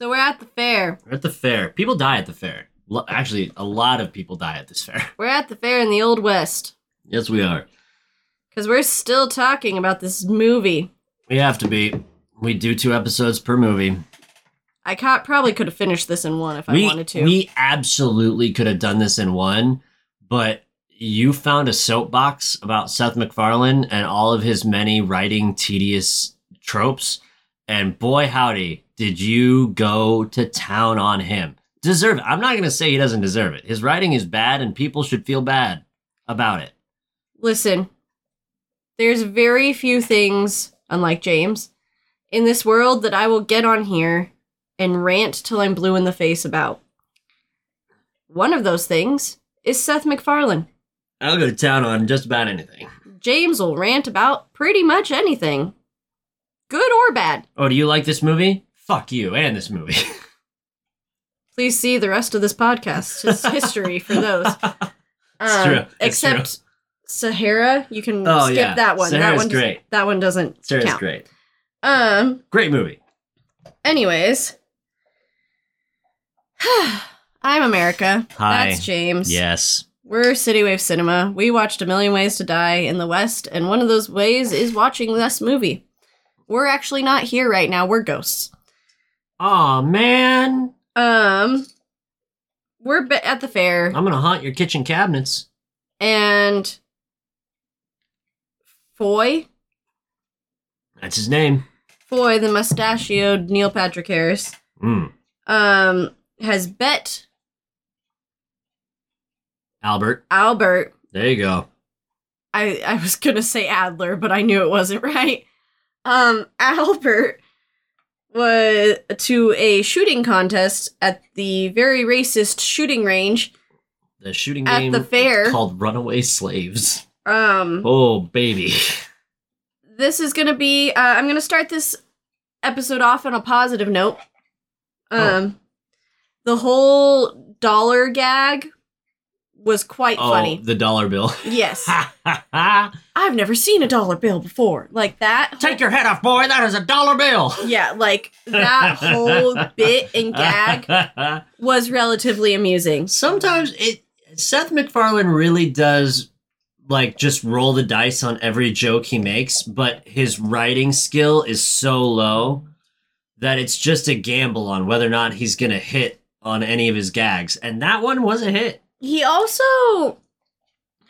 So we're at the fair. We're at the fair. People die at the fair. Lo- Actually, a lot of people die at this fair. We're at the fair in the Old West. Yes, we are. Because we're still talking about this movie. We have to be. We do two episodes per movie. I ca- probably could have finished this in one if I wanted to. We absolutely could have done this in one, but you found a soapbox about Seth MacFarlane and all of his many writing tedious tropes, and boy howdy, did you go to town on him. Deserve it. I'm not going to say he doesn't deserve it. His writing is bad, and people should feel bad about it. Listen, there's very few things, unlike James, in this world that I will get on here and rant till I'm blue in the face about. One of those things is Seth MacFarlane. I'll go to town on just about anything. James will rant about pretty much anything, good or bad. Oh, do you like this movie? Fuck you and this movie. Please see the rest of this podcast, his history for those. It's Um, true. It's Except Sahara, you can Oh, skip yeah. that one. that Sahara's one doesn't- great. That one doesn't Sarah's count. great. Um. Great movie. Anyways, I'm America. Hi. That's James. Yes. We're City Wave Cinema. We watched A Million Ways to Die in the West, and one of those ways is watching this movie. We're actually not here right now. We're ghosts. Aw, man. Um, we're at the fair, I'm gonna haunt your kitchen cabinets. and Foy, That's his name. Foy, the mustachioed Neil Patrick Harris, Mm. um, has bet Albert. Albert There you go. I I was gonna say Adler, but I knew it wasn't right. Um, Albert was to a shooting contest at the very racist shooting range. The shooting At game the fair. called Runaway Slaves. Um, Oh, baby. this is gonna be. Uh, I'm gonna start this episode off on a positive note. Um, the whole dollar gag was quite Oh, funny. the dollar bill. Yes! I've never seen a dollar bill before like that. Take your head off, boy. That is a dollar bill. Yeah, like that whole bit and gag was relatively amusing. Sometimes it Seth MacFarlane really does like just roll the dice on every joke he makes, but his writing skill is so low that it's just a gamble on whether or not he's gonna hit on any of his gags. And that one was a hit. He also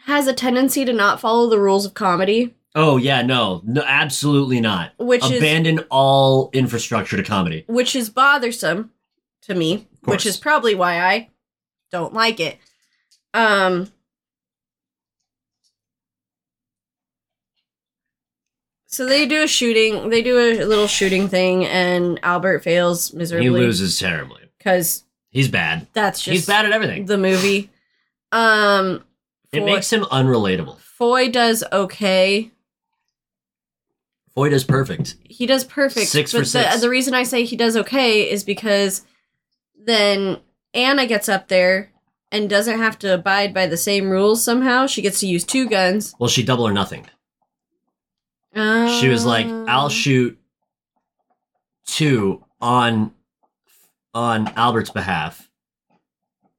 has a tendency to not follow the rules of comedy, Oh yeah, no, no, absolutely not. which is Abandon all infrastructure to comedy. which is bothersome to me, which is probably why I don't like it. Um So they do a shooting, they do a little shooting thing and Albert fails miserably. He loses terribly. cuz He's bad. that's just He's bad at everything. the movie. Um It makes him unrelatable. Foy does okay. Foy does perfect. He does perfect. Six for but the, six. the reason I say he does okay is because then Anna gets up there and doesn't have to abide by the same rules somehow. She gets to use two guns. Well, she double or nothing. She was like, "I'll Um, shoot two on on Albert's behalf.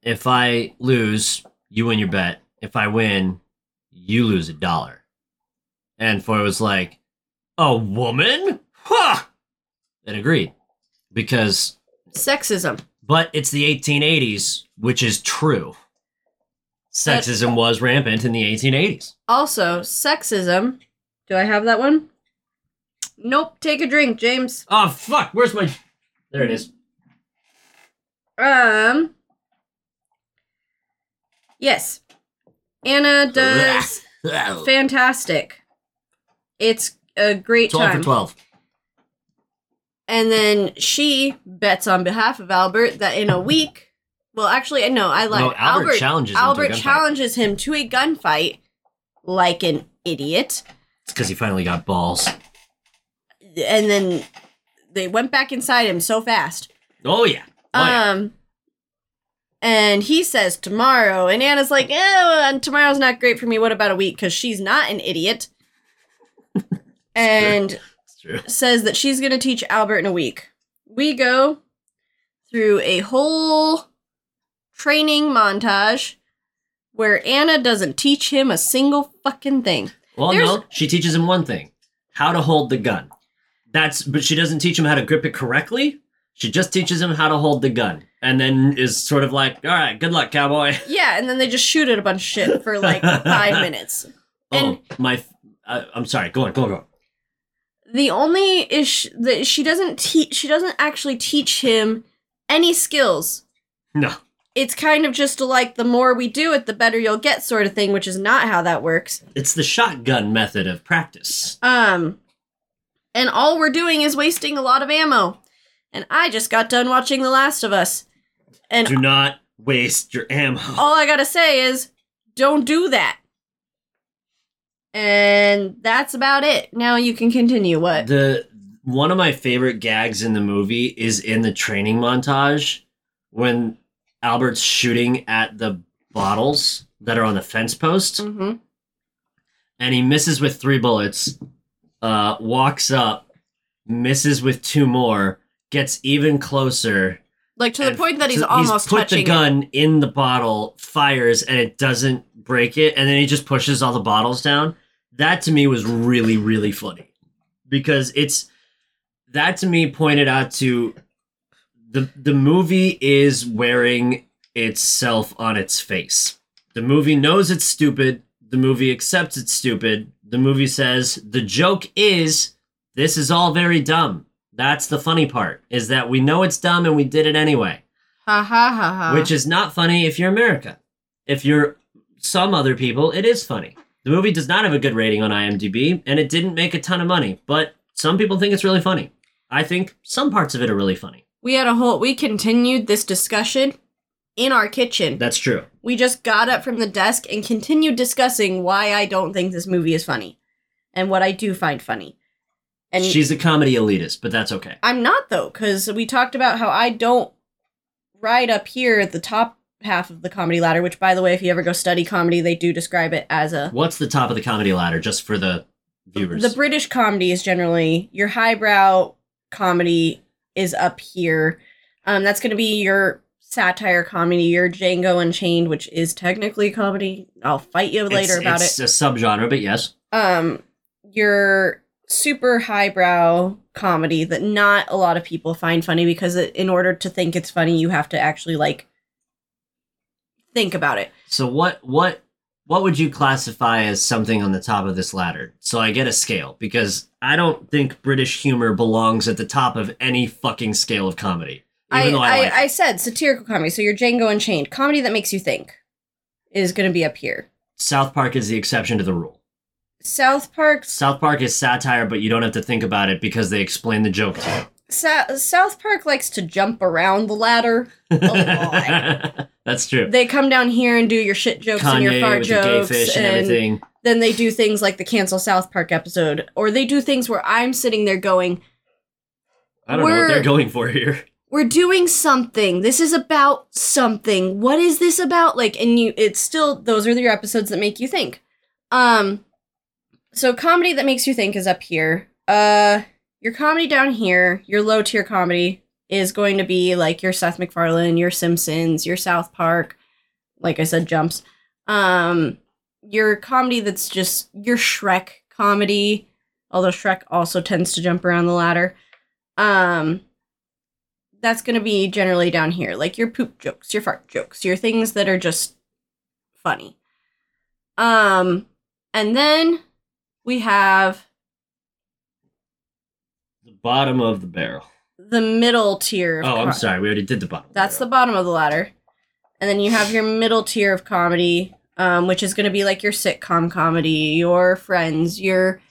If I lose, you win your bet. If I win, you lose a dollar." And Foy was like, "A woman? Huh!" And agreed because, sexism. but it's the 1880s, which is true. Sexism was rampant in the 1880s. Also, sexism. Do I have that one? Nope. Take a drink, James. Oh fuck! Where's my? There it is. Um. Yes. Anna does fantastic. It's a great Twelve time. for twelve. And then she bets on behalf of Albert that in a week, well, actually, no, I lied. No, Albert challenges him to a Albert gunfight. challenges him to a gunfight, like an idiot. It's because he finally got balls. And then they went back inside him so fast. Oh yeah. Oh, yeah. Um, and he says tomorrow, and Anna's like, "Oh, and tomorrow's not great for me. What about a week? Because she's not an idiot." and says that she's going to teach Albert in a week. We go. through a whole training montage where Anna doesn't teach him a single fucking thing. Well, There's- no, she teaches him one thing: how to hold the gun. That's, but she doesn't teach him how to grip it correctly. She just teaches him how to hold the gun, and then is sort of like, "All right, good luck, cowboy." Yeah, and then they just shoot at a bunch of shit for like five minutes. And- oh, my, uh, I'm sorry. Go on, go on, go on. The only issue that she doesn't teach, she doesn't actually teach him any skills. No, It's kind of just like the more we do it, the better you'll get sort of thing, which is not how that works. it's the shotgun method of practice. Um, and all we're doing is wasting a lot of ammo. And I just got done watching The Last of Us, and Do not waste your ammo. all I gotta say is, don't do that. And that's about it. Now you can continue. What? The one of my favorite gags in the movie is in the training montage when Albert's shooting at the bottles that are on the fence post hmm and he misses with three bullets, uh, walks up, misses with two more, gets even closer. Like to the point that he's so almost put touching. the it. gun in the bottle, fires, and it doesn't break it, and then he just pushes all the bottles down. That to me was really, really funny because it's that to me pointed out to the the movie is wearing itself on its face. The movie knows it's stupid. The movie accepts it's stupid. The movie says the joke is this is all very dumb. That's the funny part is that we know it's dumb and we did it anyway, Ha ha ha ha. which is not funny if you're America. If you're some other people, it is funny. The movie does not have a good rating on IMDb and it didn't make a ton of money, but some people think it's really funny. I think some parts of it are really funny. we had a whole. We continued this discussion in our kitchen. That's true. we just got up from the desk and continued discussing why I don't think this movie is funny, and what I do find funny. And She's a comedy elitist, but that's okay. I'm not though, because we talked about how I don't ride up here at the top half of the comedy ladder. Which, by the way, if you ever go study comedy, they do describe it as a What's the top of the comedy ladder, just for the viewers? The British comedy is generally your highbrow comedy is up here. Um, that's going to be your satire comedy, your Django Unchained, which is technically comedy. I'll fight you later it's, about it's it. It's a subgenre, but yes. Um, your super highbrow comedy that not a lot of people find funny because it, in order to think it's funny, you have to actually like think about it. So what what what would you classify as something on the top of this ladder? So I get a scale because I don't think British humor belongs at the top of any fucking scale of comedy. Even I, though I, I, like I said satirical comedy, so your Django Unchained comedy that makes you think is going to be up here. South Park is the exception to the rule. South Park. South Park is satire, but you don't have to think about it because they explain the joke to Sa- South Park likes to jump around the ladder. you. lot. That's true. They come down here and do your shit jokes and your fart with the gay jokes, and and everything. then they do things like the cancel South Park episode, or they do things where I'm sitting there going, I don't know what they're going for here. "We're doing something. This is about something. What is this about?" Like, and you, it's still those are your episodes that make you think. Um, so comedy that makes you think is up here. Uh, your comedy down here, your low tier comedy is going to be like your Seth MacFarlane, your Simpsons, your South Park, like I said, jumps. Um, your comedy that's just your Shrek comedy, although Shrek also tends to jump around the ladder. Um, that's going to be generally down here, like your poop jokes, your fart jokes, your things that are just funny. Um, and then we have The bottom of the barrel. the middle tier. Of Oh, I'm sorry. We already did the bottom. That's the barrel. bottom of the ladder. And then you have your middle tier of comedy, um, which is going to be like your sitcom comedy, your friends, your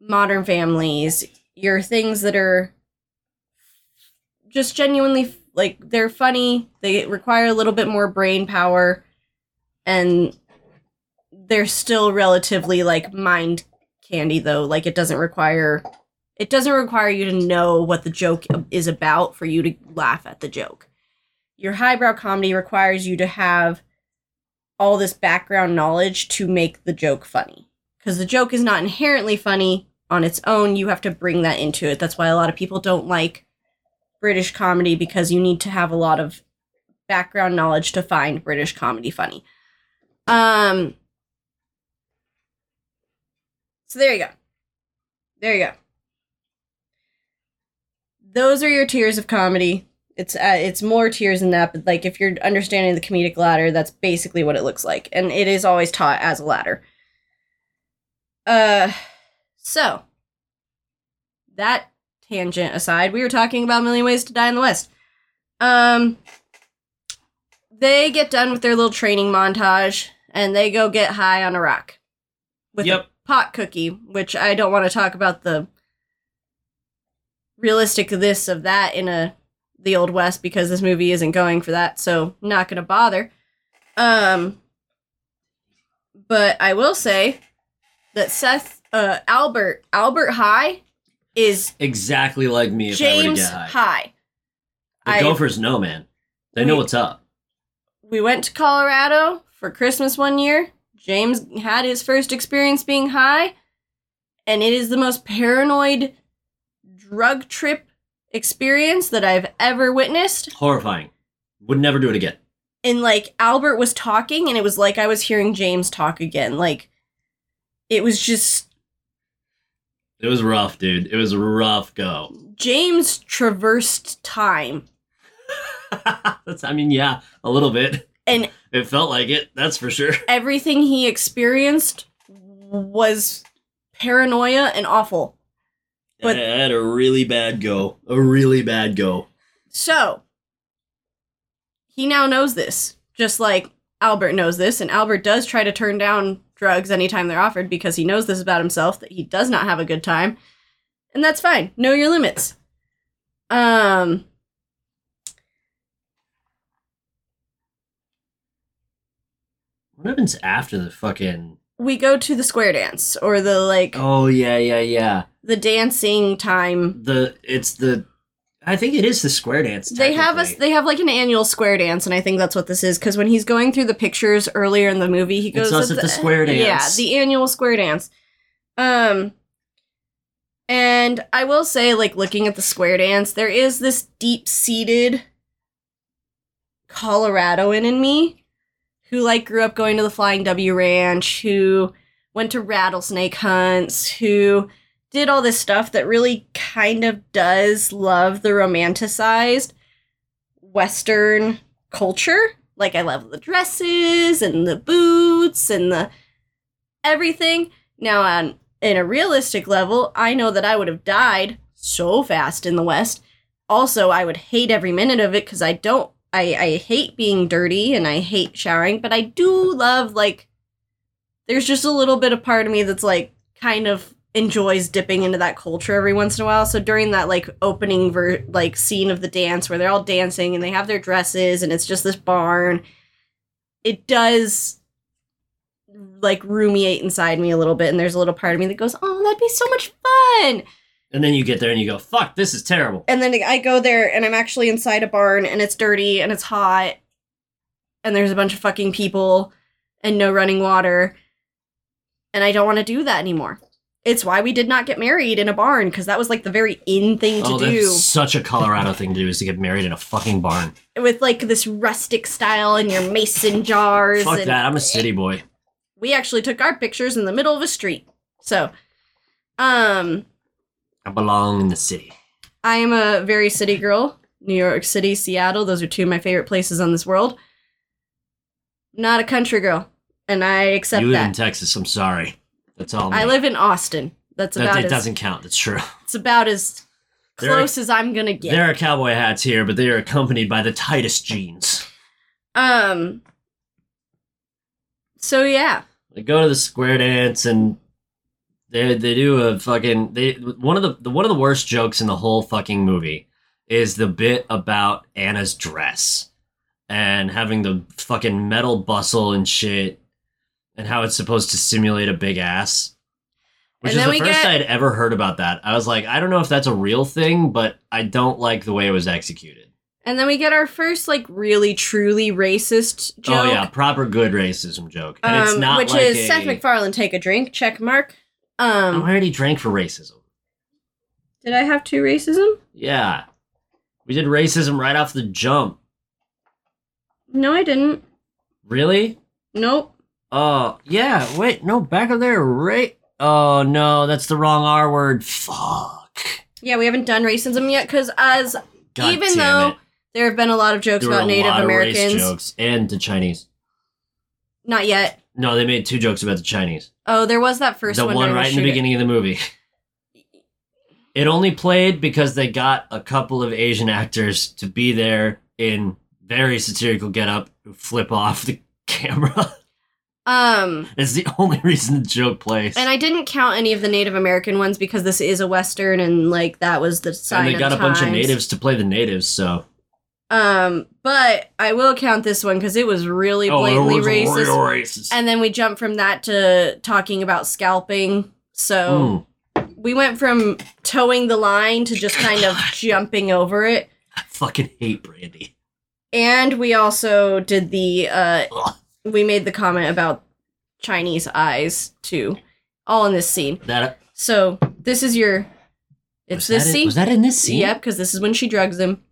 modern families, your things that are just genuinely like they're funny. They require a little bit more brain power, and they're still relatively like mind candy though. Like it doesn't require it doesn't require you to know what the joke is about for you to laugh at the joke. Your highbrow comedy requires you to have all this background knowledge to make the joke funny. Because the joke is not inherently funny on its own, you have to bring that into it. That's why a lot of people don't like British comedy because you need to have a lot of background knowledge to find British comedy funny. Um So there you go. There you go. Those are your tiers of comedy. It's uh, it's more tiers than that, but like if you're understanding the comedic ladder, that's basically what it looks like, and it is always taught as a ladder. Uh, so that tangent aside, we were talking about Million Ways to Die in the West. Um, they get done with their little training montage, and they go get high on a rock with Yep. Pot cookie, which I don't want to talk about the realistic this of that in a the old west because this movie isn't going for that so not gonna bother um but i will say that seth uh albert albert high is Exactly like me if I were to james high. high The I- Gophers know, man. They know what's up. we went to colorado for christmas one year james had his first experience being high and it is the most paranoid drug trip experience that i've ever witnessed Horrifying. Would never do it again. and like Albert was talking and it was like I was hearing James talk again. Like it was just It was rough, dude. It was a rough go. James traversed time. That's, I mean, yeah, a little bit. And It felt like it. That's for sure. everything he experienced was paranoia and awful. But- I had a really bad go. A really bad go. So he now knows this, just like Albert knows this, and Albert does try to turn down drugs anytime they're offered because he knows this about himself that he does not have a good time. And that's fine. Know your limits. Um What happens after the fucking? we go to the square dance or the like Oh yeah, yeah, yeah. the dancing time. The it's the. I think it is the square dance. They have technically. they have like an annual square dance and I think that's what this is cuz when he's going through the pictures earlier in the movie he goes us at the square dance. Yeah, the annual square dance. Um and I will say like looking at the square dance there is this deep-seated Coloradoan in me who like grew up going to the Flying W Ranch, who went to rattlesnake hunts, who did all this stuff that really kind of does love the romanticized Western culture. Like I love the dresses and the boots and the everything. Now on in a realistic level, I know that I would have died so fast in the West. Also, I would hate every minute of it because I don't I, I hate being dirty and I hate showering, but I do love like there's just a little bit of part of me that's like kind of enjoys dipping into that culture every once in a while. So during that like opening ver- like scene of the dance where they're all dancing and they have their dresses and it's just this barn, it does like rumiate inside me a little bit and there's a little part of me that goes, "Oh, that'd be so much fun." And then you get there and you go, "Fuck, this is terrible." And then I go there and I'm actually inside a barn and it's dirty and it's hot and there's a bunch of fucking people and no running water. And I don't want to do that anymore. It's why we did not get married in a barn because that was like the very in thing to oh, do such a Colorado thing to do is to get married in a fucking barn. with like this rustic style and your mason jars. Fuck that. I'm a city boy. We actually took our pictures in the middle of a street. So, um, I belong in the city. I am a very city girl. New York City, Seattle, those are two of my favorite places on this world. Not a country girl, and I accept you live in. Texas. I'm sorry. That's all. I me. live in Austin. That's That, about it as doesn't count. That's true. it's about as There are- close as I'm gonna get. There are cowboy hats here, but they are accompanied by the tightest jeans. Um. So yeah, They go to the square dance and they they do a fucking they one of the, the one of the worst jokes in the whole fucking movie is the bit about Anna's dress and having the fucking metal bustle and shit and how it's supposed to simulate a big ass. Which And is the first get- I'd ever heard about that. I was like, I don't know if that's a real thing, but I don't like the way it was executed. and then we get our first like really truly racist joke. Oh yeah, proper good racism joke. And it's um, not which like is a, Seth MacFarlane take a drink check mark. Um, I already drank for racism. did I have two racism? Yeah. We did racism right off the jump. No, I didn't. Really? Nope. Oh, yeah. Wait, no, back up there. Right. Oh, no, that's the wrong R word. Fuck. Yeah, we haven't done racism yet because as God Even though it. there have been a lot of jokes about a Native of Americans, jokes and the Chinese. not yet. No, they made two jokes about the Chinese. Oh, there was that first the one. one right in the beginning of the movie. It only played because they got a couple of Asian actors to be there in very satirical getup who flip off the camera. Um, It's the only reason the joke plays. and I didn't count any of the Native American ones because this is a western, and like that was the sign. and they got a bunch of natives to play the natives, so Um, but I will count this one because it was really blatantly Oh, was racist. racist. And then we jumped from that to talking about scalping. So Mm, we went from towing the line to just kind of jumping over it. I fucking hate Brandy. And we also did the uh Ugh. we made the comment about Chinese eyes too. All in this scene. That So this is your it's was this in- scene. was that in this scene? Yep, because this is when she drugs him.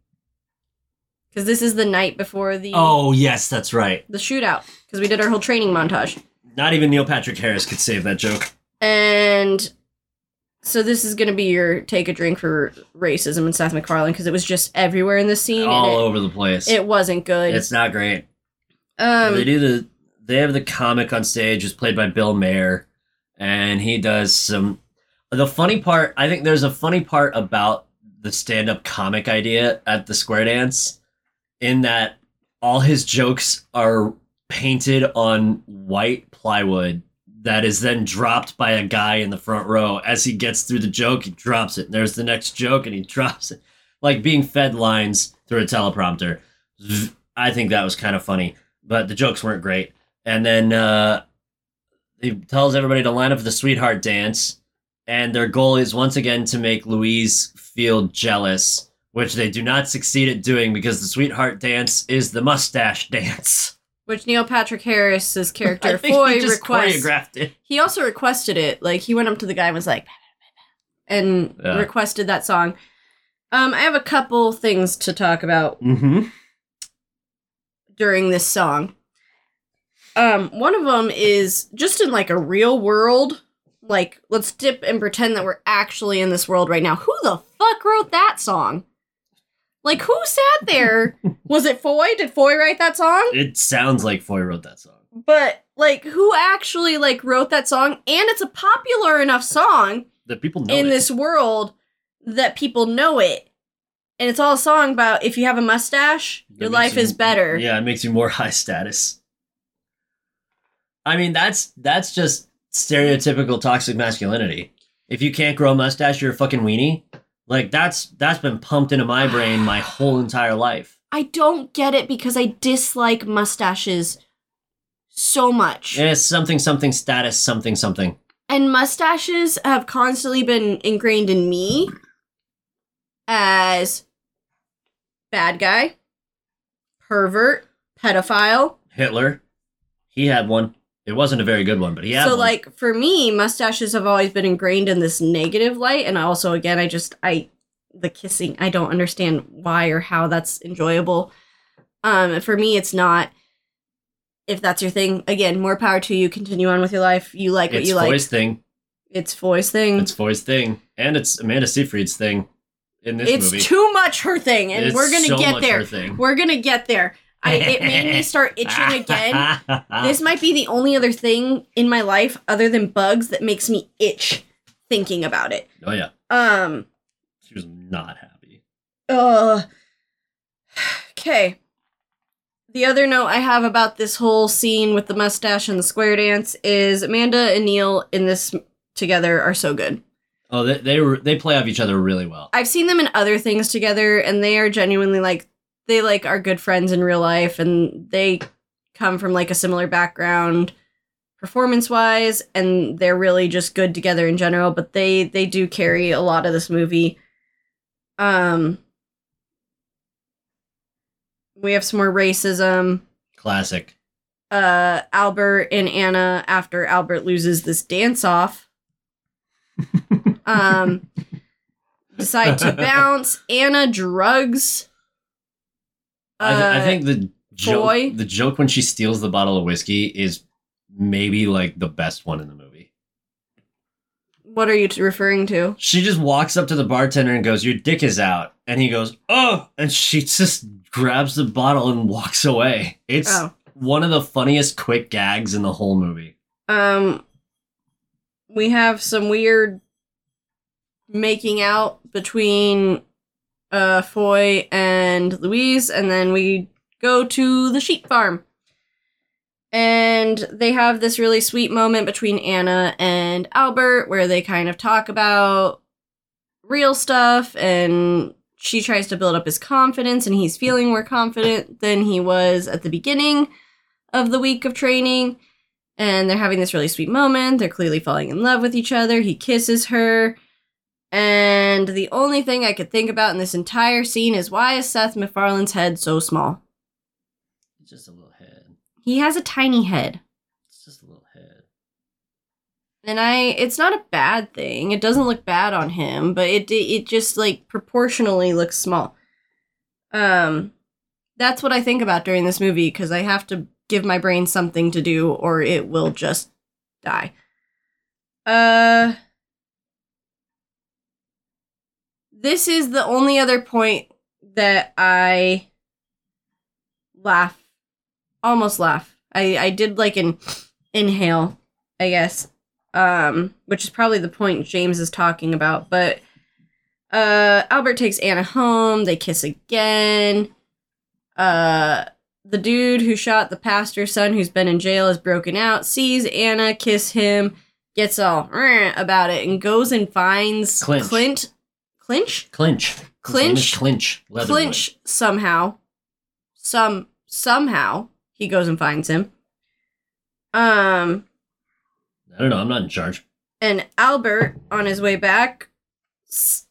Because this is the night before the Oh yes, that's right. the shootout. Because we did our whole training montage. Not even Neil Patrick Harris could save that joke. And so this is going to be your take a drink for racism and Seth MacFarlane because it was just everywhere in this scene. All and over the place. it, it wasn't good. it's not great. um, they do the they have the comic on stage who's played by Bill Maher, and he does some. The funny part, I think, there's a funny part about the stand-up comic idea at the Square Dance, in that all his jokes are painted on white plywood that is then dropped by a guy in the front row as he gets through the joke. He drops it. There's the next joke, and he drops it, like being fed lines through a teleprompter. I think that was kind of funny but the jokes weren't great. And then uh, he tells everybody to line up for the sweetheart dance, and their goal is once again to make Louise feel jealous, which they do not succeed at doing because the sweetheart dance is the mustache dance. which Neil Patrick Harris's character Foy he just requests. choreographed it. He also requested it. Like he went up to the guy and was like, and Yeah. requested that song. Um, I have a couple things to talk about Mm-hmm. during this song. Um, one of them is just in like a real world. Like, let's dip and pretend that we're actually in this world right now. Who the fuck wrote that song? Like, who sat there? Was it Foy? Did Foy write that song? It sounds like Foy wrote that song. But like, who actually like wrote that song? And it's a popular enough song That people know in it. this world that people know it. And it's all a song about if you have a mustache, It your life you- is better. Yeah, it makes you more high status. I mean, that's that's just stereotypical toxic masculinity. If you can't grow a mustache, you're a fucking weenie. Like that's that's been pumped into my brain my whole entire life. I don't get it because I dislike mustaches so much. It's something something status something something. And mustaches have constantly been ingrained in me as bad guy, pervert, pedophile. Hitler, he had one. It wasn't a very good one, but he had so one. like for me, mustaches have always been ingrained in this negative light and also again I just I the kissing, I don't understand why or how that's enjoyable. Um for me it's not if that's your thing, again, more power to you. Continue on with your life. You like what it's you like. Foy's thing. It's Foy's thing. It's Foy's thing, and it's Amanda Seyfried's thing in this it's movie. too much her thing, and It's we're gonna so get there. We're gonna get there. I, it made me start itching again. this might be the only other thing in my life other than bugs that makes me itch thinking about it. oh yeah, Um. she was not happy. Uh. Okay. The other note I have about this whole scene with the mustache and the square dance is Amanda and Neil in this together are so good. Oh, they they were they play off each other really well. I've seen them in other things together, and they are genuinely like they like are good friends in real life, and they come from like a similar background performance wise, and they're really just good together in general. But they they do carry a lot of this movie. Um, we have some more racism. Classic. Uh, Albert and Anna after Albert loses this dance off. um decide to bounce. Anna drugs. I, th- I uh, think the joke, the joke when she steals the bottle of whiskey is maybe like the best one in the movie. What are you t- referring to? She just walks up to the bartender and goes, "Your dick is out," and he goes, "Oh!" and she just grabs the bottle and walks away. It's Oh. one of the funniest quick gags in the whole movie. Um, we have some weird making out between uh Foy and Louise, and then we go to the sheep farm. And they have this really sweet moment between Anna and Albert where they kind of talk about real stuff and she tries to build up his confidence and he's feeling more confident than he was at the beginning of the week of training and they're having this really sweet moment. They're clearly falling in love with each other. He kisses her. And the only thing I could think about in this entire scene is why is Seth MacFarlane's head so small? It's just a little head. He has a tiny head. It's just a little head. And I it's not a bad thing. It doesn't look bad on him, but it it just like proportionally looks small. Um that's what I think about during this movie cuz I have to give my brain something to do or it will just die. Uh This is the only other point that I laugh almost laugh. I I did like an inhale, I guess um, which is probably the point James is talking about. But uh, Albert takes Anna home. They kiss again. Uh, the dude who shot the pastor's son, who's been in jail, is broken out. Sees Anna kiss him, gets all about it, and goes and finds Clinch. Clint. Clinch. Clinch. Clinch. Clinch. Leatherwood. Clinch somehow. Some somehow he goes and finds him. Um. I don't know. I'm not in charge. and Albert on his way back s-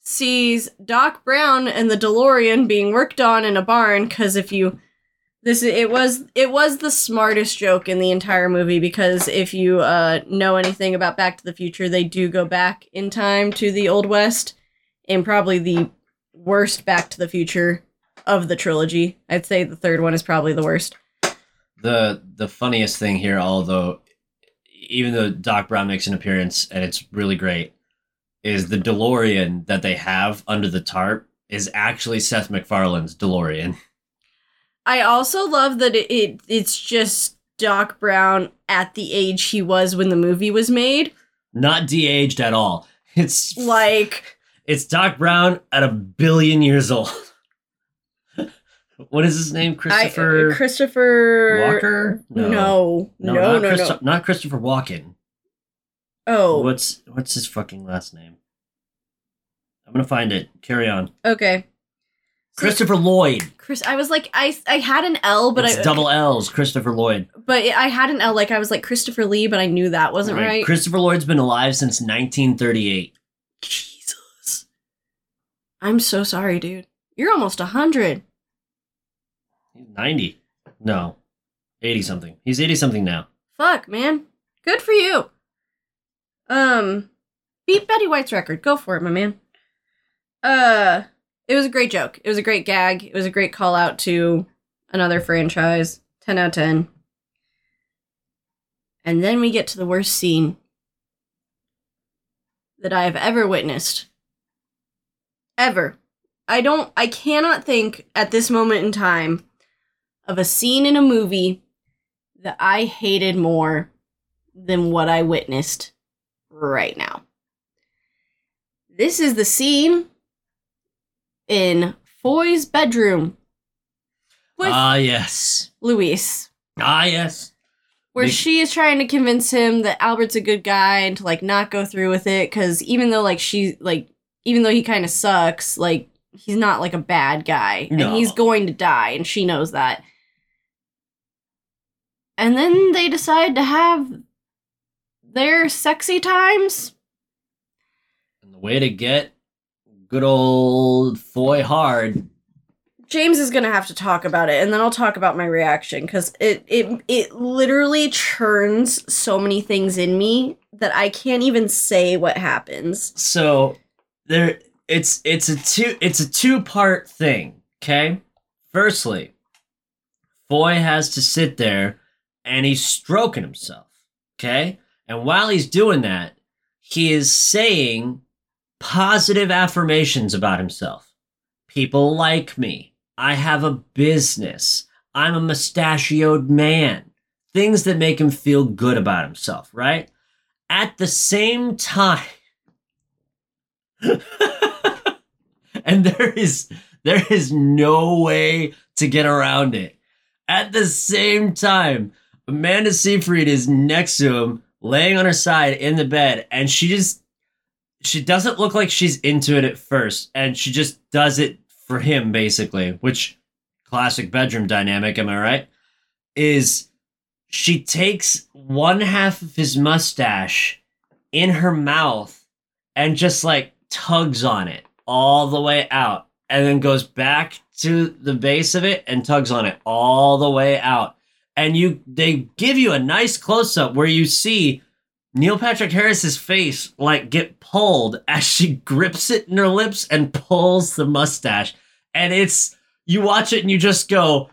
sees Doc Brown and the DeLorean being worked on in a barn cuz if you this it was it was the smartest joke in the entire movie because if you uh know anything about Back to the Future they do go back in time to the old west in probably the worst Back to the Future of the trilogy. I'd say the third one is probably the worst. the the funniest thing here, although even though Doc Brown makes an appearance and it's really great, is the DeLorean that they have under the tarp is actually Seth MacFarlane's DeLorean. I also love that it, it it's just Doc Brown at the age he was when the movie was made. Not de-aged at all. It's Like it's Doc Brown at a billion years old. what is his name? Christopher I, Christopher Walker? No, no, no, not, no. Christo- not Christopher Walken. Oh, What's what's his fucking last name? I'm gonna find it. Carry on. okay. Christopher Lloyd. Chris, I was like, I I had an L, but it's I double L's. Christopher Lloyd. but I had an L. Like I was like Christopher Lee, but I knew that wasn't right. Christopher Lloyd's been alive since 1938. Jesus, I'm so sorry, dude. You're almost a hundred. 90. No, 80 something. He's 80 something now. Fuck, man. Good for you. Um, beat Betty White's record. Go for it, my man. Uh, it was a great joke. It was a great gag. It was a great call out to another franchise. 10 out of 10. And then we get to the worst scene that I have ever witnessed. Ever. I don't, I cannot think at this moment in time of a scene in a movie that I hated more than what I witnessed right now. This is the scene in Foy's bedroom Ah, yes. Louise, Ah, yes. where Big- she is trying to convince him that Albert's a good guy and to like not go through with it because even though like she like even though he kind of sucks, like he's not like a bad guy No. and he's going to die and she knows that. And then they decide to have their sexy times. And the way to get good old Foy hard. James is gonna have to talk about it, and then I'll talk about my reaction because it it it literally churns so many things in me that I can't even say what happens. So there it's it's a two it's a two part thing. Okay, firstly, Foy has to sit there and he's stroking himself. Okay, and while he's doing that, he is saying positive affirmations about himself. People like me. I have a business. I'm a mustachioed man. Things that make him feel good about himself, right? At the same time, and there is there is no way to get around it. At the same time, Amanda Seyfried is next to him, laying on her side in the bed, and she just she doesn't look like she's into it at first, and she just does it for him basically, which classic bedroom dynamic, am I right? Is she takes one half of his mustache in her mouth and just like tugs on it all the way out and then goes back to the base of it and tugs on it all the way out. And you they give you a nice close up where you see Neil Patrick Harris's face like get pulled as she grips it in her lips and pulls the mustache. And it's you watch it and you just go,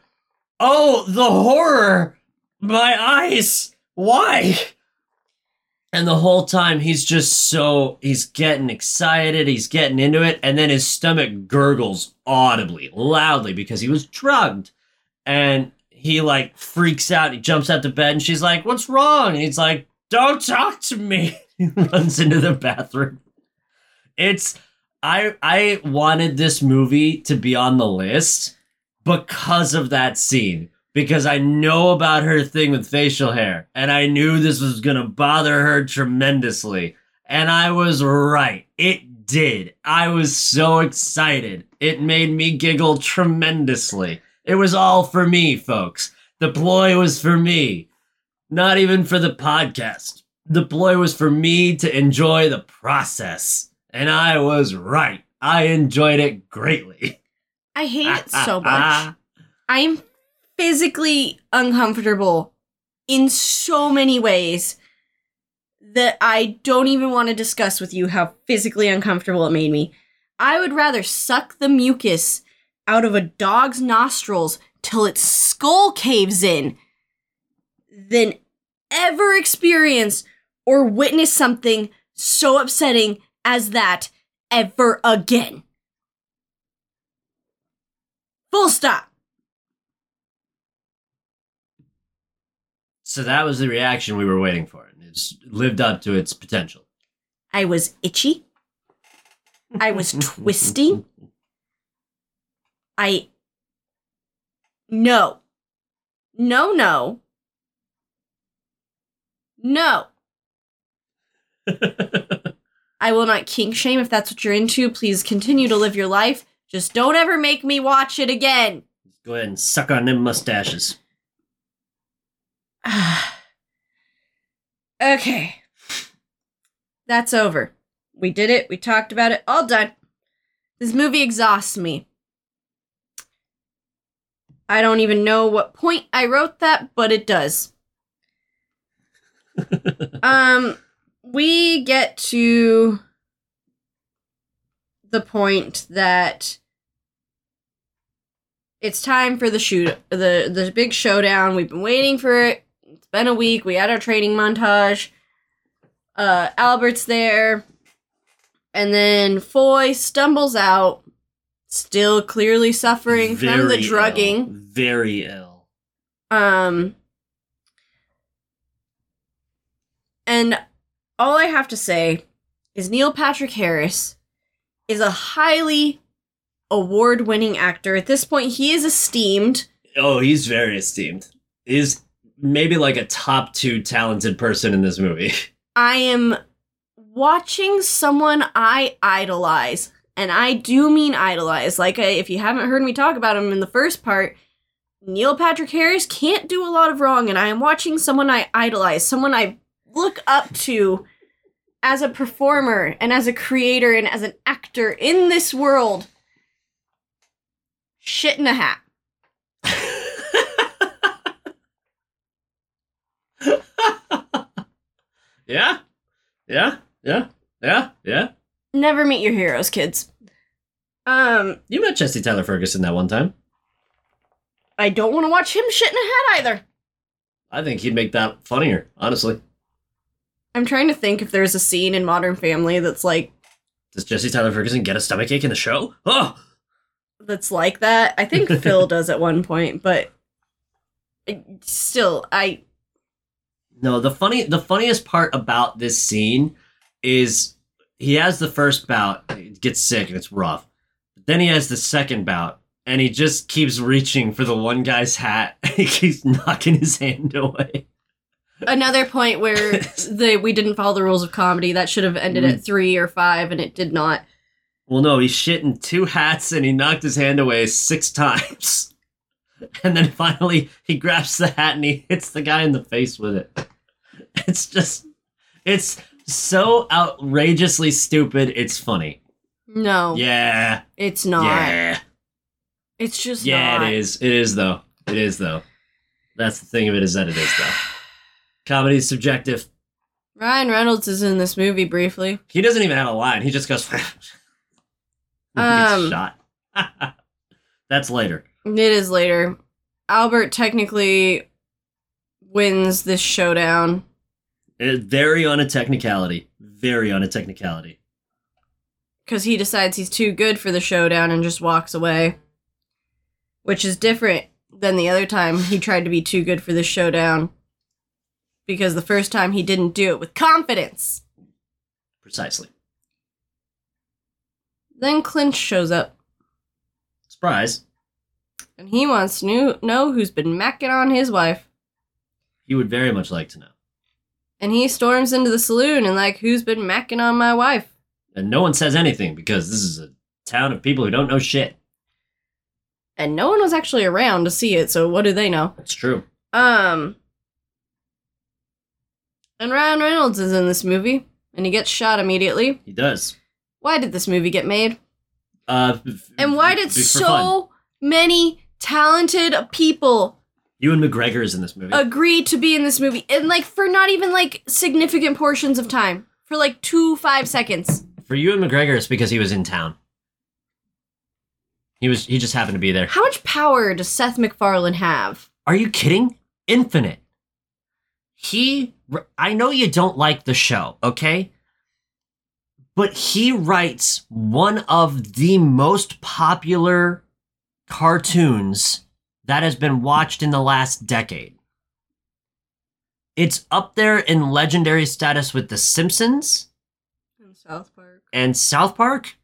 "Oh, the horror! My eyes! Why?" And the whole time he's just so he's getting excited, he's getting into it, and then his stomach gurgles audibly, loudly because he was drugged. And he like freaks out, he jumps out the bed and she's like, "What's wrong?" And he's like, "Don't talk to me." he runs into the bathroom. It's I I wanted this movie to be on the list because of that scene because I know about her thing with facial hair and I knew this was going to bother her tremendously. And I was right. It did. I was so excited. It made me giggle tremendously. It was all for me, folks. The ploy was for me, not even for the podcast. The ploy was for me to enjoy the process. And I was right. I enjoyed it greatly. I hate it so much. I'm physically uncomfortable in so many ways that I don't even want to discuss with you how physically uncomfortable it made me. I would rather suck the mucus out of a dog's nostrils till its skull caves in than ever experience or witness something so upsetting as that ever again. Full stop. So that was the reaction we were waiting for. and It's lived up to its potential. I was itchy. I was twisting. I. No. No, no. No. I will not kink shame if that's what you're into. Please continue to live your life. Just don't ever make me watch it again. Go ahead and suck on them mustaches. okay. That's over. We did it. We talked about it. All done. This movie exhausts me. I don't even know what point I wrote that, but it does. um we get to the point that it's time for the shoot the the big showdown. We've been waiting for it. It's been a week. We had our training montage. Uh Albert's there. And then Foy stumbles out, still clearly suffering from the Very drugging. ill. Very ill. Um, and all I have to say is Neil Patrick Harris is a highly award winning actor. At this point, he is esteemed. Oh, he's very esteemed. He's maybe like a top two talented person in this movie. I am watching someone I idolize. And I do mean idolize. Like, if you haven't heard me talk about him in the first part, Neil Patrick Harris can't do a lot of wrong. And I am watching someone I idolize, someone I look up to as a performer and as a creator and as an actor in this world. Shit in a hat. yeah, yeah, yeah, yeah, yeah. Never meet your heroes, kids. Um, You met Jesse Tyler Ferguson that one time. I don't want to watch him shit in a hat either. I think he'd make that funnier, honestly. I'm trying to think if there's a scene in Modern Family that's like Does Jesse Tyler Ferguson get a stomachache in the show? Oh! that's like that. I think Phil does at one point, but uh, still, I No, the funny the funniest part about this scene is he has the first bout, he gets sick and it's rough. Then he has the second bout, and he just keeps reaching for the one guy's hat and he keeps knocking his hand away. Another point where the we didn't follow the rules of comedy that should have ended at mm. three or five, and it did not. Well, no, he shit in two hats and he knocked his hand away six times. And then finally he grabs the hat and he hits the guy in the face with it. It's just, it's so outrageously stupid, it's funny. No, Yeah. it's not. Yeah. It's just Yeah, not. it is. It is, though. It is, though. That's the thing of it is that it is, though. Comedy is subjective. Ryan Reynolds is in this movie briefly. He doesn't even have a line. He just goes, he Um, shot. That's later. It is later. Albert technically wins this showdown. It- very on a technicality. Very on a technicality. because he decides he's too good for the showdown and just walks away. Which is different than the other time he tried to be too good for the showdown. Because the first time he didn't do it with confidence. Precisely. Then Clinch shows up Surprise. and he wants to knew- know who's been macking on his wife. He would very much like to know. And he storms into the saloon and, like, who's been macking on my wife? And no one says anything because this is a town of people who don't know shit. And no one was actually around to see it, so what do they know? It's true. Um. And Ryan Reynolds is in this movie, and he gets shot immediately. He does. Why did this movie get made? Uh, And why did for fun. so many talented people Ewan McGregor is in this movie. agree to be in this movie? And, like, for not even, like, significant portions of time. For, like, two, five seconds. For Ewan McGregor, it's because he was in town. He was. He just happened to be there. How much power does Seth MacFarlane have? Are you kidding? Infinite. He. I know you don't like the show, okay? But he writes one of the most popular cartoons that has been watched in the last decade. It's up there in legendary status with The Simpsons and South Park. and South Park,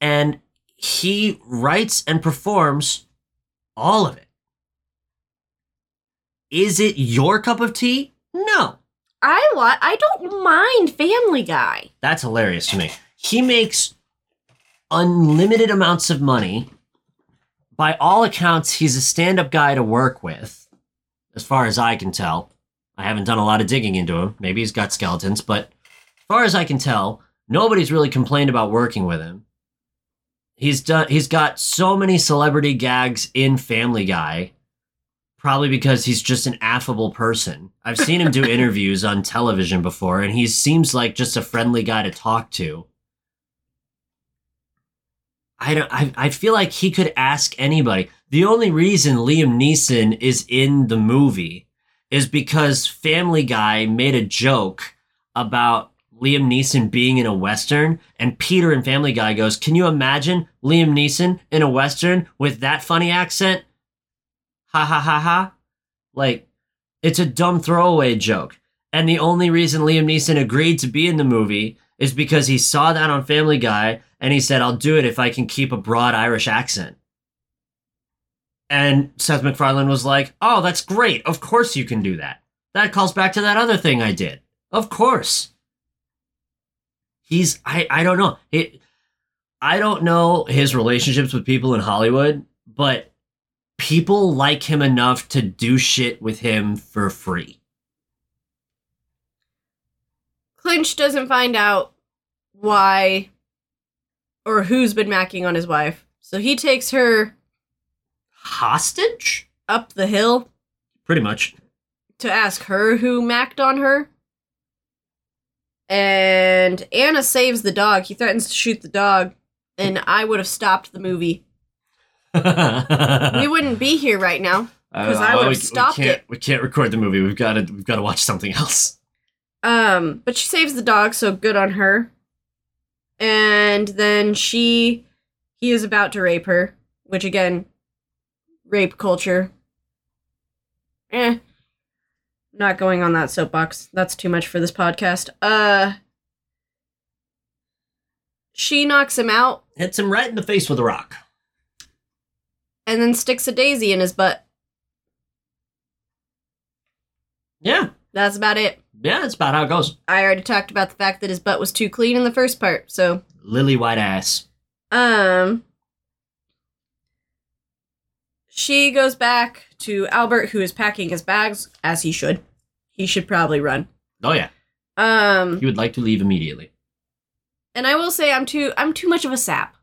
and he writes and performs all of it. Is it your cup of tea? No. I li- I don't mind Family Guy. That's hilarious to me. He makes unlimited amounts of money. By all accounts, he's a stand up guy to work with, as far as I can tell. I haven't done a lot of digging into him. Maybe he's got skeletons, but as far as I can tell, nobody's really complained about working with him. He's done he's got so many celebrity gags in Family Guy, probably because he's just an affable person. I've seen him do interviews on television before, and he seems like just a friendly guy to talk to. I don't. I, I feel like he could ask anybody. The only reason Liam Neeson is in the movie is because Family Guy made a joke about Liam Neeson being in a western, and Peter in Family Guy goes, "Can you imagine Liam Neeson in a western with that funny accent?" Ha ha ha ha! Like, it's a dumb throwaway joke. And the only reason Liam Neeson agreed to be in the movie is because he saw that on Family Guy and he said, I'll do it if I can keep a broad Irish accent. And Seth MacFarlane was like, Oh, that's great. Of course you can do that. That calls back to that other thing I did. Of course. He's, I, I don't know. It, I don't know his relationships with people in Hollywood, but people like him enough to do shit with him for free. Clinch doesn't find out why or who's been macking on his wife. So he takes her Hostage? up the hill Pretty much. to ask her who macked on her. And Anna saves the dog. He threatens to shoot the dog, and I would have stopped the movie. We wouldn't be here right now. 'Cause I would've we- stopped we can't, it. We can't record the movie. We've got to. We've got to watch something else. Um, but she saves the dog, so good on her. And then she he is about to rape her, which again, rape culture. Eh. Not going on that soapbox. That's too much for this podcast. Uh she knocks him out Hits him right in the face with a rock. And then sticks a daisy in his butt. Yeah, That's about it. yeah. That's about how it goes. I already talked about the fact that his butt was too clean in the first part, so Lily white ass. Um she goes back to Albert who is packing his bags as he should. He should probably run. Oh yeah, Um he would like to leave immediately. and I will say I'm too I'm too much of a sap.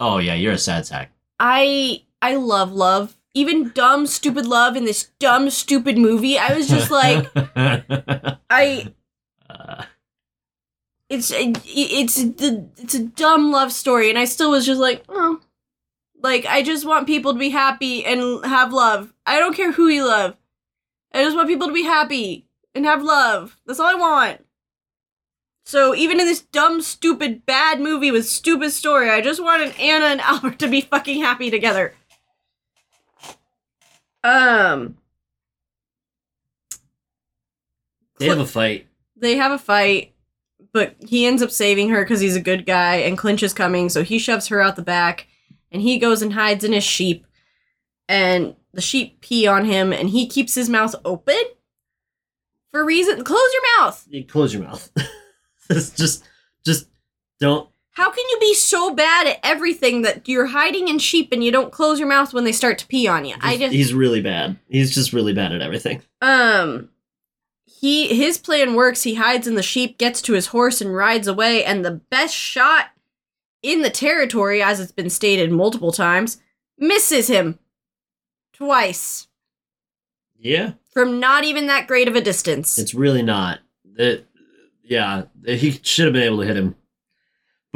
Oh yeah, you're a sad sack. I I love love. Even dumb stupid love in this dumb stupid movie. I was just like I Uh, it's it's the it's a dumb love story and I still was just like, "Oh, like I just want people to be happy and have love. I don't care who you love. I just want people to be happy and have love. That's all I want." So even in this dumb, stupid, bad movie with stupid story, I just wanted Anna and Albert to be fucking happy together. Um, they have a fight. they have a fight, but he ends up saving her because he's a good guy, and Clinch is coming, so he shoves her out the back, and he goes and hides in his sheep, and the sheep pee on him, and he keeps his mouth open for reason. Close your mouth. You close your mouth. Just, just don't. How can you be so bad at everything that you're hiding in sheep and you don't close your mouth when they start to pee on you? I just He's really bad. He's just really bad at everything. um he his plan works. He hides in the sheep, gets to his horse and rides away and the best shot in the territory as it's been stated multiple times misses him twice Yeah, from not even that great of a distance. it's really not. It, yeah, he should have been able to hit him.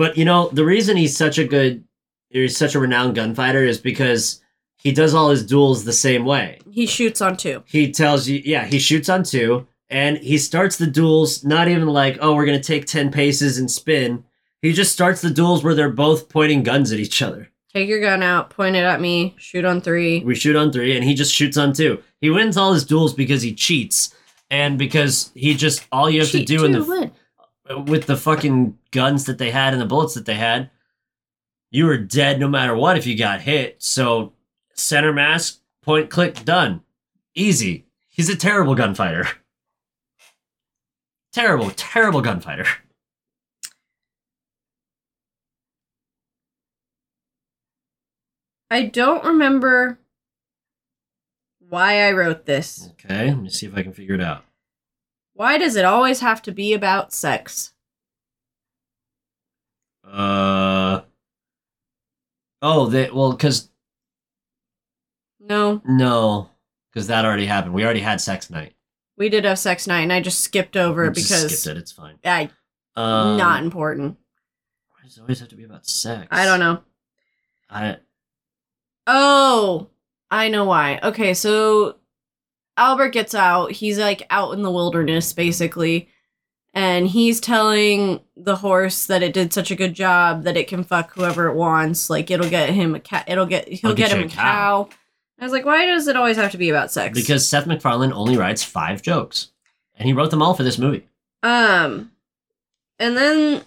But you know, the reason he's such a good, he's such a renowned gunfighter is because he does all his duels the same way. he shoots on two. He tells you, yeah, he shoots on two, and he starts the duels not even like, oh, we're gonna take ten paces and spin. He just starts the duels where they're both pointing guns at each other. Take your gun out, point it at me, shoot on three. We shoot on three, and he just shoots on two. He wins all his duels because he cheats, and because he just all you have Cheat to do in the win. With the fucking guns that they had and the bullets that they had, you were dead no matter what if you got hit. So center mask, point click, done. Easy. He's a terrible gunfighter. Terrible, terrible gunfighter. I don't remember why I wrote this. Okay, let me see if I can figure it out. Why does it always have to be about sex? Uh Oh, they well cuz No, no, cuz that already happened. We already had sex night. we did have sex night and I just skipped over it We because skipped it. It's fine. I Um, not important. Why does it always have to be about sex? I don't know. I Oh, I know why. Okay, so Albert gets out. He's like out in the wilderness basically. And he's telling the horse that it did such a good job that it can fuck whoever it wants. Like it'll get him a cat. It'll get he'll I'll get, get him a a cow. cow. I was like, why does it always have to be about sex? because Seth MacFarlane only writes five jokes, and he wrote them all for this movie. Um, and then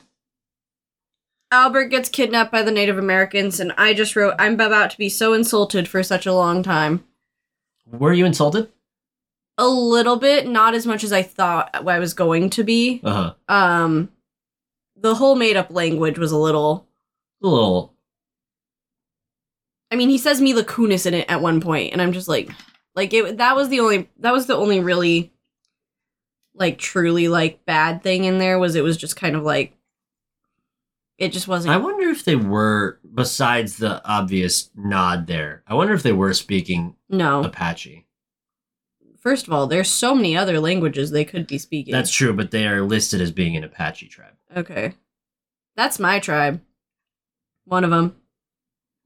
Albert gets kidnapped by the Native Americans, and I just wrote, I'm about to be so insulted for such a long time. Were you insulted? A little bit, not as much as I thought I was going to be. Uh huh. Um, the whole made up language was a little. A little. I mean, he says Mila Kunis in it at one point, and I'm just like, like it. That was the only. That was the only really, like, truly like bad thing in there was it was just kind of like. It just wasn't. I wonder if they were, besides the obvious nod there, I wonder if they were speaking no, Apache. First of all, there's so many other languages they could be speaking. That's true, but they are listed as being an Apache tribe. okay. That's my tribe. One of them.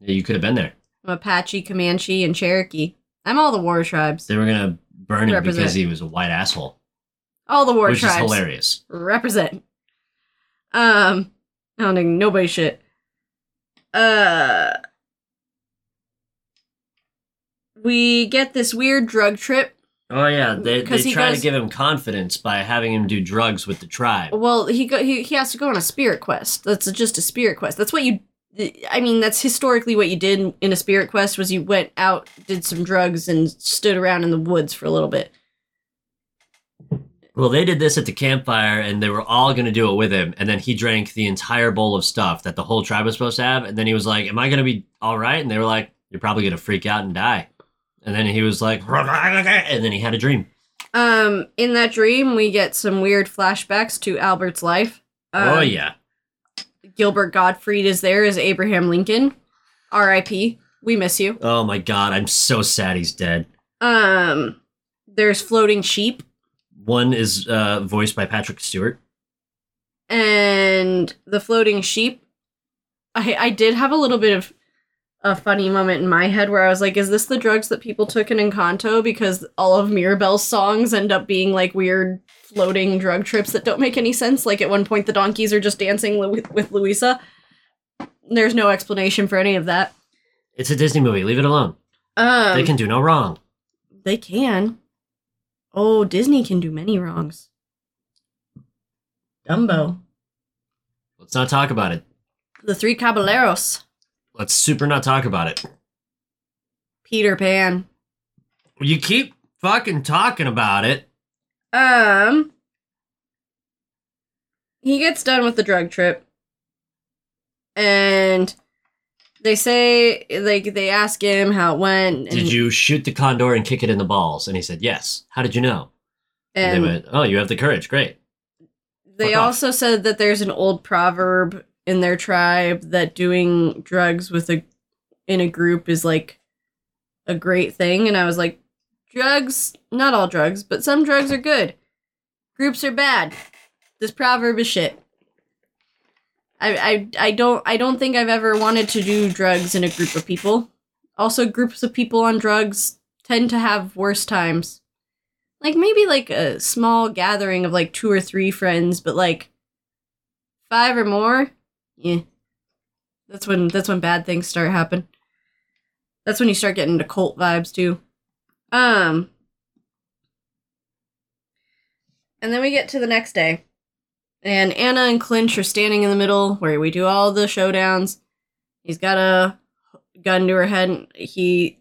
Yeah, you could have been there. I'm Apache, Comanche, and Cherokee. I'm all the war tribes. They were gonna burn him Represent. because he was a white asshole, All the war which tribes. is hilarious. represent. Um, pounding nobody shit. Uh, we get this weird drug trip. Oh yeah, uh, they, they he try goes- to give him confidence by having him do drugs with the tribe. Well, he go he, he has to go on a spirit quest. That's just a spirit quest. That's what you. I mean, that's historically what you did in a spirit quest was you went out, did some drugs, and stood around in the woods for a little bit. Well, they did this at the campfire, and they were all going to do it with him. And then he drank the entire bowl of stuff that the whole tribe was supposed to have. And then he was like, "Am I going to be all right?" And they were like, "You're probably going to freak out and die." And then he was like, and then he had a dream. Um, in that dream, we get some weird flashbacks to Albert's life. Um, oh yeah, Gilbert Gottfried is there as Abraham Lincoln. R.I.P. We miss you. oh my god, I'm so sad he's dead. Um, there's floating sheep, One is uh, voiced by Patrick Stewart. and the floating sheep. I I did have a little bit of a funny moment in my head where I was like, "Is this the drugs that people took in Encanto?" Because all of Mirabel's songs end up being like weird floating drug trips that don't make any sense. Like at one point, the donkeys are just dancing Lu- with Luisa. There's no explanation for any of that. It's a Disney movie. Leave it alone. Um, they can do no wrong. They can. Oh, Disney can do many wrongs. Dumbo. Let's not talk about it. The Three Caballeros. Let's super not talk about it. Peter Pan. You keep fucking talking about it. Um. He gets done with the drug trip. And they say, like, they ask him how it went. And, Did you shoot the condor and kick it in the balls? And he said, yes. How did you know? And, And they went, oh, you have the courage. Great. They Fuck off. also said that there's an old proverb in their tribe that doing drugs with a in a group is like a great thing and I was like drugs, not all drugs, but some drugs are good. Groups are bad. This proverb is shit. I I I don't I don't think I've ever wanted to do drugs in a group of people. Also groups of people on drugs tend to have worse times like maybe like a small gathering of like two or three friends, but like five or more, yeah. That's when that's when bad things start happen. That's when you start getting into cult vibes too. Um and then we get to the next day. And Anna and Clinch are standing in the middle where we do all the showdowns. He's got a gun to her head. and He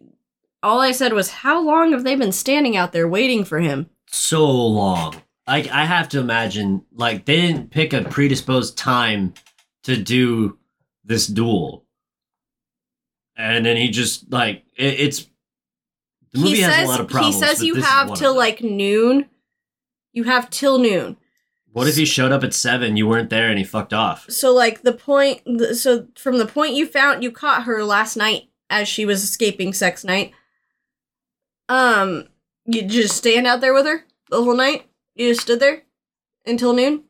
all I said was, How long have they been standing out there waiting for him? So long. I, I have to imagine, like, they didn't pick a predisposed time to do this duel. And then he just, like, it, it's. The movie he has says, a lot of problems. He says you have till like noon. You have till noon. What if he showed up at seven, you weren't there, and he fucked off? So like the point so from the point you found you caught her last night as she was escaping sex night. Um you just stand out there with her the whole night? You just stood there until noon?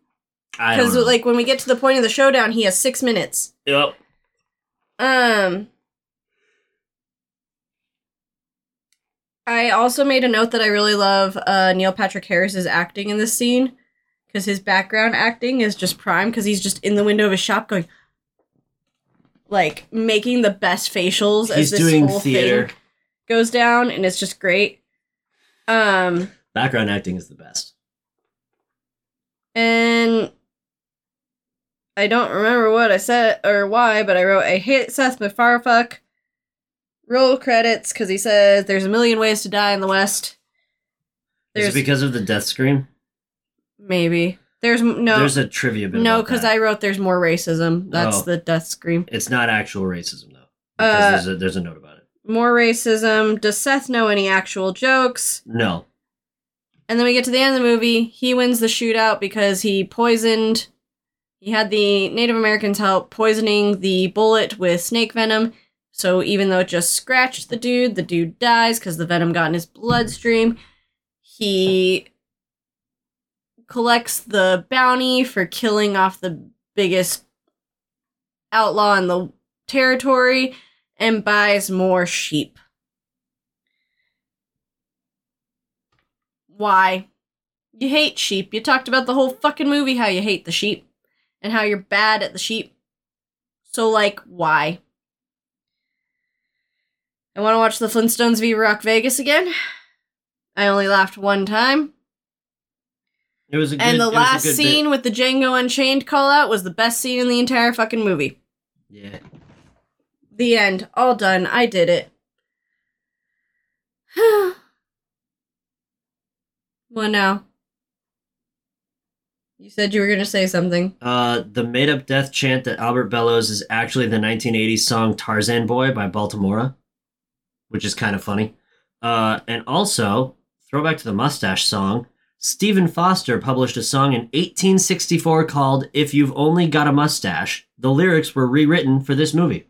Cuz like when we get to the point of the showdown he has 6 minutes. Yep. Um I also made a note that I really love uh, Neil Patrick Harris's acting in this scene because his background acting is just prime because he's just in the window of his shop going like making the best facials He's as this doing whole theater. thing goes down and it's just great. Um Background acting is the best. and I don't remember what I said or why, but I wrote I hate Seth MacFarfuck. Roll credits because he says there's a million ways to die in the West. Is it because of the death scream? maybe there's no There's a trivia bit. no because. I wrote there's more racism. That's Oh. the death scream. It's not actual racism though. Because Uh, there's a there's a note about it. More racism. Does Seth know any actual jokes? No. And then we get to the end of the movie. He wins the shootout because he poisoned. He had the Native Americans help poisoning the bullet with snake venom. So even though it just scratched the dude, the dude dies because the venom got in his bloodstream. he collects the bounty for killing off the biggest outlaw in the territory and buys more sheep. Why? You hate sheep. You talked about the whole fucking movie how you hate the sheep and how you're bad at the sheep. So, like, why? I want to watch the Flintstones Viva Rock Vegas again. I only laughed one time. It was a good, and the it was a last scene bit. with the Django Unchained call out was the best scene in the entire fucking movie. Yeah. The end. All done. I did it. what now? You said you were going to say something. Uh, the made up death chant that Albert bellows is actually the 1980s song Tarzan Boy by Baltimora, which is kind of funny. Uh, and also, throwback to the mustache song, Stephen Foster published a song in 1864 called If You've Only Got a Mustache. The lyrics were rewritten for this movie.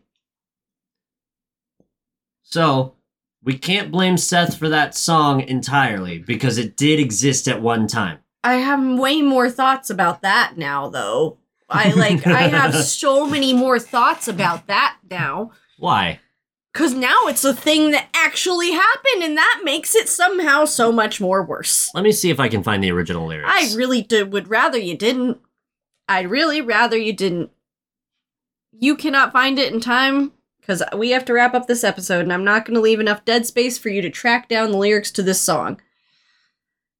So, we can't blame Seth for that song entirely because it did exist at one time. I have way more thoughts about that now, though. I like, I have so many more thoughts about that now. Why? Because now it's a thing that actually happened, and that makes it somehow so much more worse. Let me see if I can find the original lyrics. I really did, would rather you didn't. I'd really rather you didn't. You cannot find it in time because we have to wrap up this episode, and I'm not going to leave enough dead space for you to track down the lyrics to this song.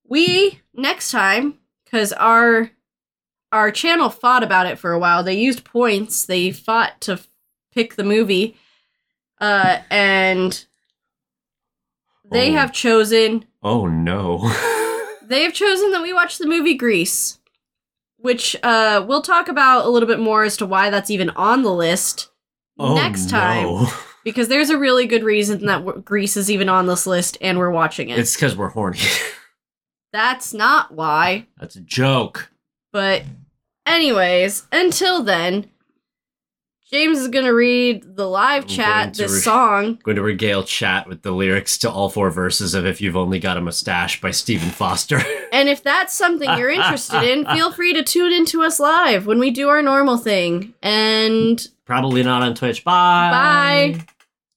We next time, because our our channel fought about it for a while. They used points. They fought to f- pick the movie, uh, and they Oh. have chosen Oh no. they have chosen that we watch the movie Grease, which uh, we'll talk about a little bit more as to why that's even on the list oh, next time, no. because there's a really good reason that Grease is even on this list and we're watching it. It's because we're horny. that's not why. That's a joke. But, anyways, until then, James is gonna read the live I'm chat going this re- song. going to regale chat with the lyrics to all four verses of If You've Only Got a Mustache by Stephen Foster. And if that's something you're interested in, feel free to tune into us live when we do our normal thing. And Probably not on Twitch. Bye. Bye.